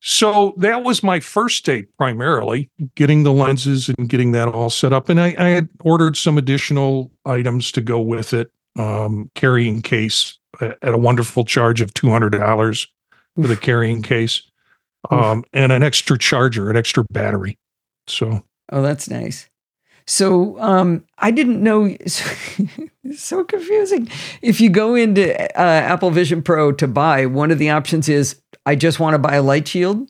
So that was my first date primarily, getting the lenses and getting that all set up. And I, I had ordered some additional items to go with it, um, carrying case at at a wonderful charge of $200 for the carrying case, um, and an extra charger, an extra battery. So, Oh, that's nice. So um, I didn't know. it's [LAUGHS] so confusing. If you go into uh, Apple Vision Pro to buy, one of the options is I just want to buy a light shield.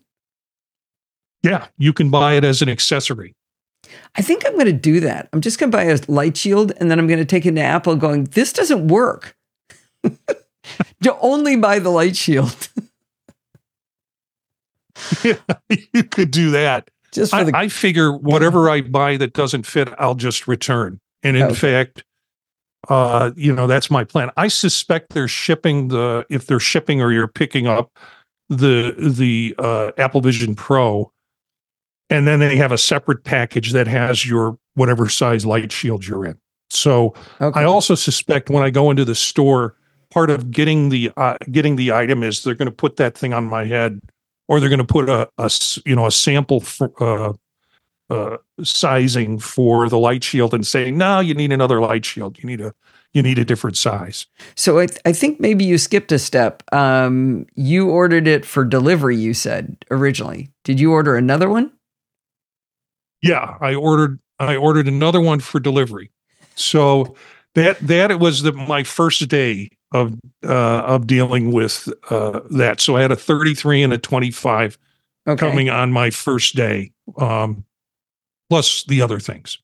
yeah, you can buy it as an accessory. I think I'm going to do that. I'm just going to buy a light shield and then I'm going to take it to Apple going, this doesn't work. [LAUGHS] to only buy the light shield yeah, [LAUGHS] you could do that. Just I, the. I figure whatever I buy that doesn't fit, I'll just return. And in Okay. fact, uh, you know, that's my plan. I suspect they're shipping the if they're shipping or you're picking up the the uh, Apple Vision Pro, and then they have a separate package that has your whatever size light shield you're in. So okay. I also suspect when I go into the store, part of getting the uh, getting the item is they're going to put that thing on my head, or they're going to put a, a you know a sample for, uh, uh, sizing for the light shield and saying, no, you need another light shield. You need a you need a different size. So I, I think maybe you skipped a step. Um, you ordered it for delivery. You said originally. Did you order another one? Yeah, I ordered I ordered another one for delivery. So that that it was the my first day of uh, of dealing with uh, that. So I had a 33 and a 25 Okay. coming on my first day, um, plus the other things.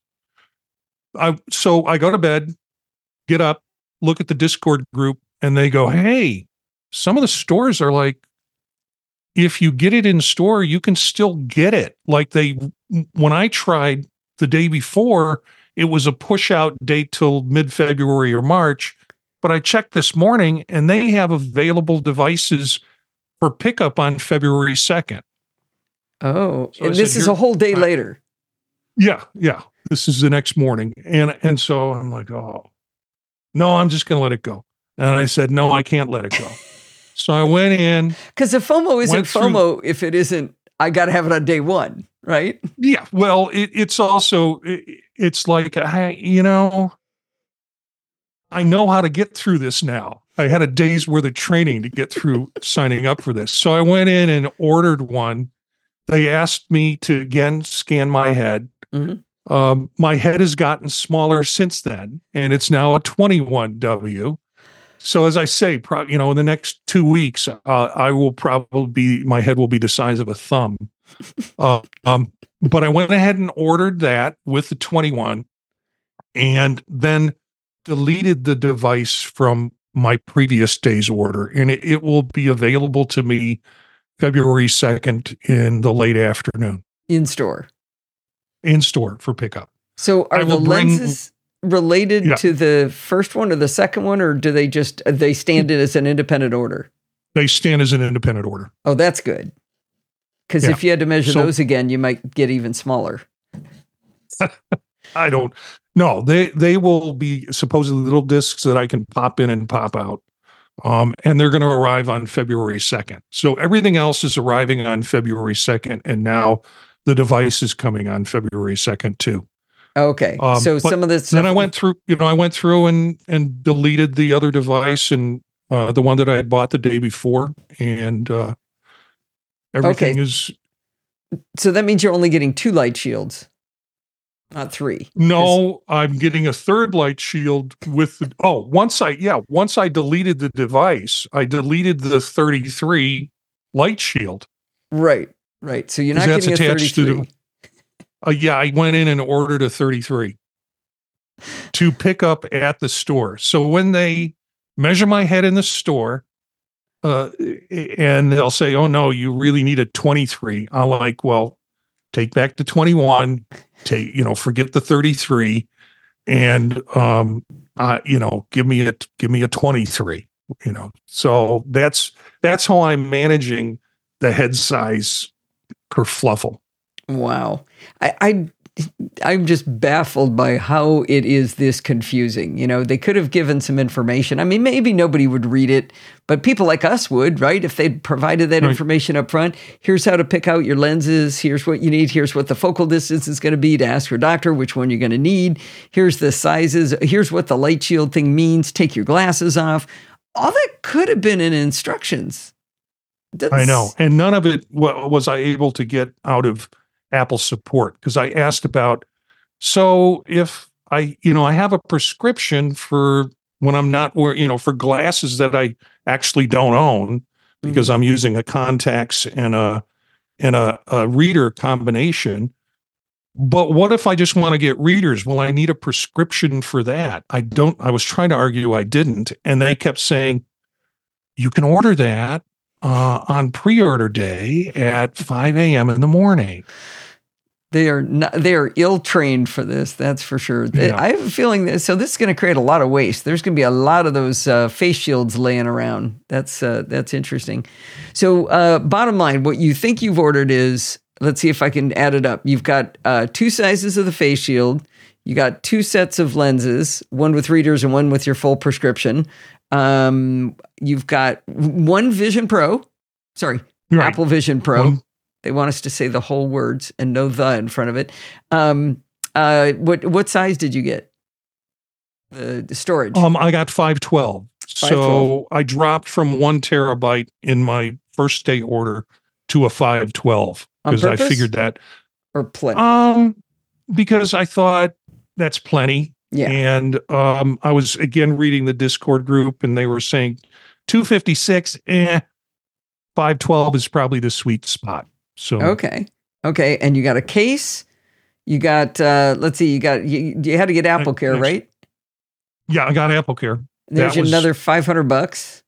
I so I go to bed, get up, look at the Discord group, and they go, "Hey, some of the stores are like, if you get it in store, you can still get it. Like they, when I tried the day before, it was a push out date till mid February or March, but I checked this morning and they have available devices for pickup on February second. Oh, So and said, this is a whole day I- later. Yeah, yeah. This is the next morning. And and so I'm like, oh no, I'm just gonna let it go. And I said, no, I can't let it go. [LAUGHS] so I went in. Because the FOMO isn't FOMO if it isn't. I got to have it on day one, right? Yeah, well, it, it's also it, it's like I, you know, I know how to get through this now. I had a day's worth of training to get through [LAUGHS] signing up for this. So I went in and ordered one. They asked me to again scan my head. Mhm. Um, my head has gotten smaller since then, and it's now a 21W. So as I say, pro- you know, in the next two weeks, uh, I will probably be my head will be the size of a thumb. [LAUGHS] Uh, um, but I went ahead and ordered that with the 21, and then deleted the device from my previous day's order, and it, it will be available to me February 2nd in the late afternoon In store. in store for pickup. So are the bring- lenses related Yeah. to the first one or the second one, or do they just uh, they stand it as an independent order? They stand as an independent order. Oh, that's good. Because Yeah. if you had to measure So- those again, you might get even smaller. [LAUGHS] I don't. No, they they will be supposedly little discs that I can pop in and pop out, um, and they're going to arrive on February second. So everything else is arriving on February second, and now the device is coming on February second too. Okay. Um, so some of the then. I went through, you know, I went through and and deleted the other device and uh, the one that I had bought the day before, and uh, everything Okay. is So that means you're only getting two light shields, not three. No, I'm getting a third light shield with the oh, once I yeah, once I deleted the device, I deleted the 33 light shield. Right. Right. So you're not getting a attached to the- 33. Uh, yeah, I went in and ordered a 33 to pick up at the store. So when they measure my head in the store, uh, and they'll say, "Oh no, you really need a 23." I'm like, "Well, take back the 21, take you know, forget the 33, and um, uh, you know, give me a give me a 23." You know, so that's that's how I'm managing the head size kerfluffle. Wow. I, I I'm just baffled by how it is this confusing. You know, they could have given some information. I mean, maybe nobody would read it, but people like us would, right? If they'd provided that right. information up front, here's how to pick out your lenses, here's what you need, here's what the focal distance is going to be to ask your doctor which one you're going to need, here's the sizes, here's what the light shield thing means, take your glasses off. All that could have been in instructions. That's... I know. And none of it was I able to get out of Apple support because I asked about so if I you know I have a prescription for when I'm not wearing, you know for glasses that I actually don't own because mm-hmm. I'm using a contacts and a and a, a reader combination. But what if I just want to get readers? Well, I need a prescription for that. I don't, I was trying to argue I didn't. And they kept saying, you can order that uh, on pre order day at 5 a.m. in the morning. They are not, they are ill trained for this. That's for sure. Yeah. I have a feeling that so this is going to create a lot of waste. There's going to be a lot of those uh, face shields laying around. That's uh, that's interesting. So uh, bottom line, what you think you've ordered is let's see if I can add it up. You've got uh, two sizes of the face shield. You got two sets of lenses, one with readers and one with your full prescription. Um, you've got one Vision Pro. Sorry, right. Apple Vision Pro. One they want us to say the whole words and no the in front of it. Um, uh, what what size did you get? The, the storage. Um, I got five twelve. So I dropped from one terabyte in my first day order to a five twelve because I figured that or plenty. Um, because I thought that's plenty. Yeah. And um, I was again reading the Discord group, and they were saying 256, eh, 512 is probably the sweet spot. So okay, okay, and you got a case. You got uh let's see, you got you, you had to get Apple Care, right? Yeah, I got Apple Care. There's was, another five hundred bucks.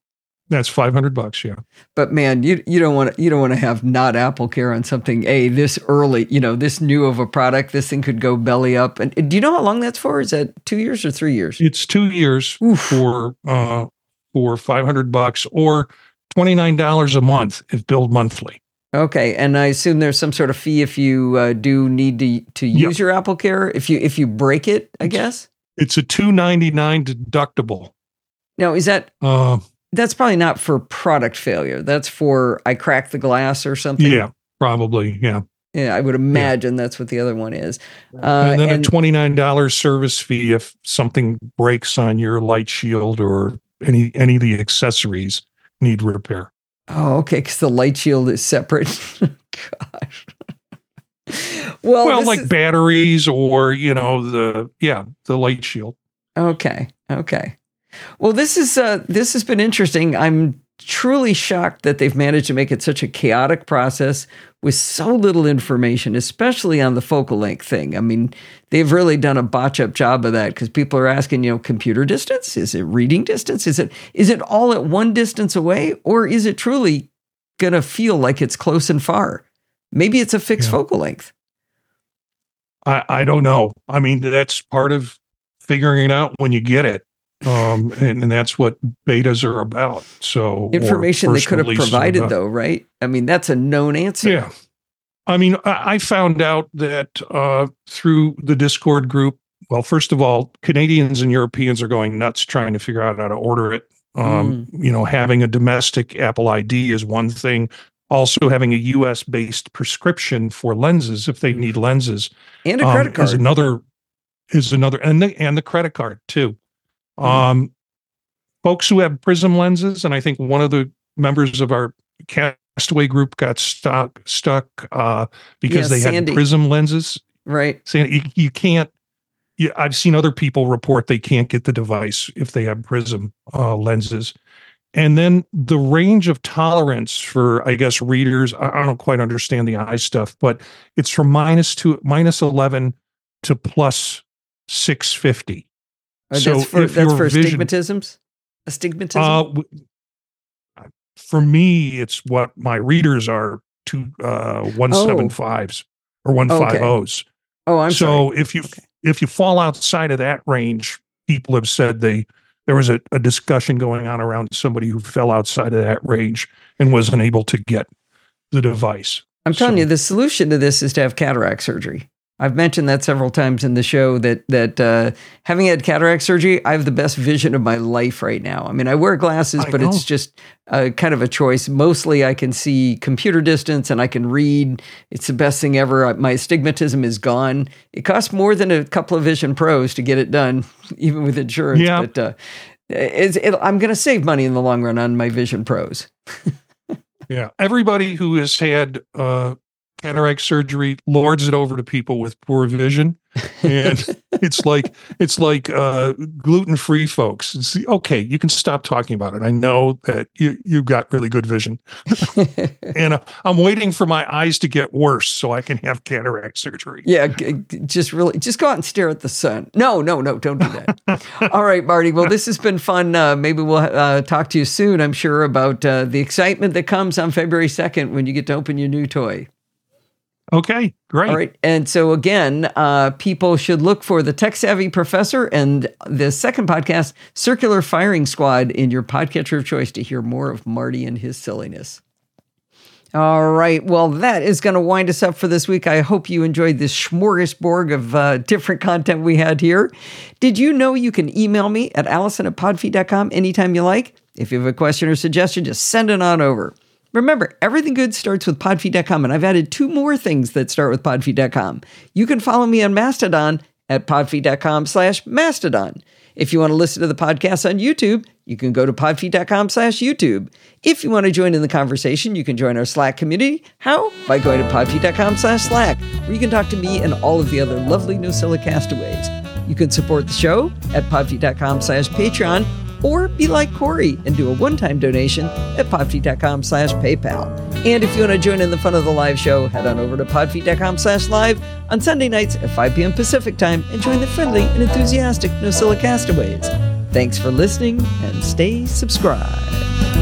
That's five hundred bucks, yeah. But man, you you don't want to you don't want to have not Apple Care on something a this early, you know, this new of a product. This thing could go belly up. And do you know how long that's for? Is that two years or three years? It's two years Oof. for uh for five hundred bucks or twenty nine dollars a month if billed monthly. Okay, and I assume there's some sort of fee if you uh, do need to to use yep. your Apple Care. If you if you break it, I guess it's a two ninety nine deductible. Now, is that uh, that's probably not for product failure. That's for I cracked the glass or something. Yeah, probably. Yeah. Yeah, I would imagine yeah. that's what the other one is. Uh, and then and, a twenty nine dollars service fee if something breaks on your light shield or any any of the accessories need repair. Oh, okay, because the light shield is separate. [LAUGHS] Gosh. well, well, like is... batteries or you know the yeah the light shield. Okay, okay. Well, this is uh, this has been interesting. I'm truly shocked that they've managed to make it such a chaotic process with so little information, especially on the focal length thing. I mean, they've really done a botch up job of that because people are asking, you know, computer distance? Is it reading distance? Is it is it all at one distance away, or is it truly gonna feel like it's close and far? Maybe it's a fixed yeah. focal length. I, I don't know. I mean, that's part of figuring it out when you get it um, and, and, that's what betas are about. So information they could have provided, though, right? I mean, that's a known answer. Yeah, I mean, I, I found out that uh, through the Discord group. Well, first of all, Canadians and Europeans are going nuts trying to figure out how to order it. Um, mm. You know, having a domestic Apple ID is one thing. Also, having a U.S. based prescription for lenses, if they need lenses, and a credit um, card is another is another, and the and the credit card too. Mm-hmm. Um, folks who have prism lenses, and I think one of the members of our castaway group got stuck stuck uh, because yeah, they Sandy. had prism lenses. Right. Saying you, you can't. You, I've seen other people report they can't get the device if they have prism uh, lenses. And then the range of tolerance for, I guess, readers, I, I don't quite understand the eye stuff, but it's from minus two, minus 11 to plus 650. Uh, so that's for, that's for vision, astigmatisms? Astigmatism? Uh, for me, it's what my readers are two uh, one seven fives or one five O's. Oh, I'm so sorry. if you if you fall outside of that range, people have said they there was a, a discussion going on around somebody who fell outside of that range and was unable to get the device. I'm telling So- you, the solution to this is to have cataract surgery. I've mentioned that several times in the show that that uh, having had cataract surgery, I have the best vision of my life right now. I mean, I wear glasses, I but know. it's just uh, kind of a choice. Mostly, I can see computer distance and I can read. It's the best thing ever. My astigmatism is gone. It costs more than a couple of Vision Pros to get it done, [LAUGHS] even with insurance. Yeah. But uh, it's, it, I'm going to save money in the long run on my Vision Pros. [LAUGHS] Yeah. Everybody who has had uh, cataract surgery lords it over to people with poor vision. And [LAUGHS] it's like it's like uh, gluten-free folks. It's the- okay, you can stop talking about it. I know that you you've got really good vision. [LAUGHS] and uh, I'm waiting for my eyes to get worse so I can have cataract surgery. Yeah, just really, just go out and stare at the sun. No, no, no, don't do that. [LAUGHS] All right, Marty. Well, this has been fun. Uh, maybe we'll uh, talk to you soon. I'm sure about uh, the excitement that comes on February 2nd when you get to open your new toy. Okay, great. All right. And so, again, uh, people should look for the Tech Savvy Professor and the second podcast, Circular Firing Squad, in your podcatcher of choice to hear more of Marty and his silliness. All right. Well, that is going to wind us up for this week. I hope you enjoyed this smorgasbord of uh, different content we had here. Did you know you can email me at allison at podfeet.com anytime you like? If you have a question or suggestion, just send it on over. Remember, everything good starts with podfeet.com, and I've added two more things that start with podfeet.com. You can follow me on Mastodon at podfeet.com slash mastodon. If you want to listen to the podcast on YouTube, you can go to podfeet.com slash YouTube. If you want to join in the conversation, you can join our Slack community. How? By going to podfeet.com slash Slack, where you can talk to me and all of the other lovely Nosilla castaways. You can support the show at podfeet.com slash Patreon, or be like Corey and do a one-time donation at podfeet.com slash PayPal. And if you want to join in the fun of the live show, head on over to podfeet.com slash live on Sunday nights at 5 p.m. Pacific time and join the friendly and enthusiastic Nosilla castaways. Thanks for listening and stay subscribed.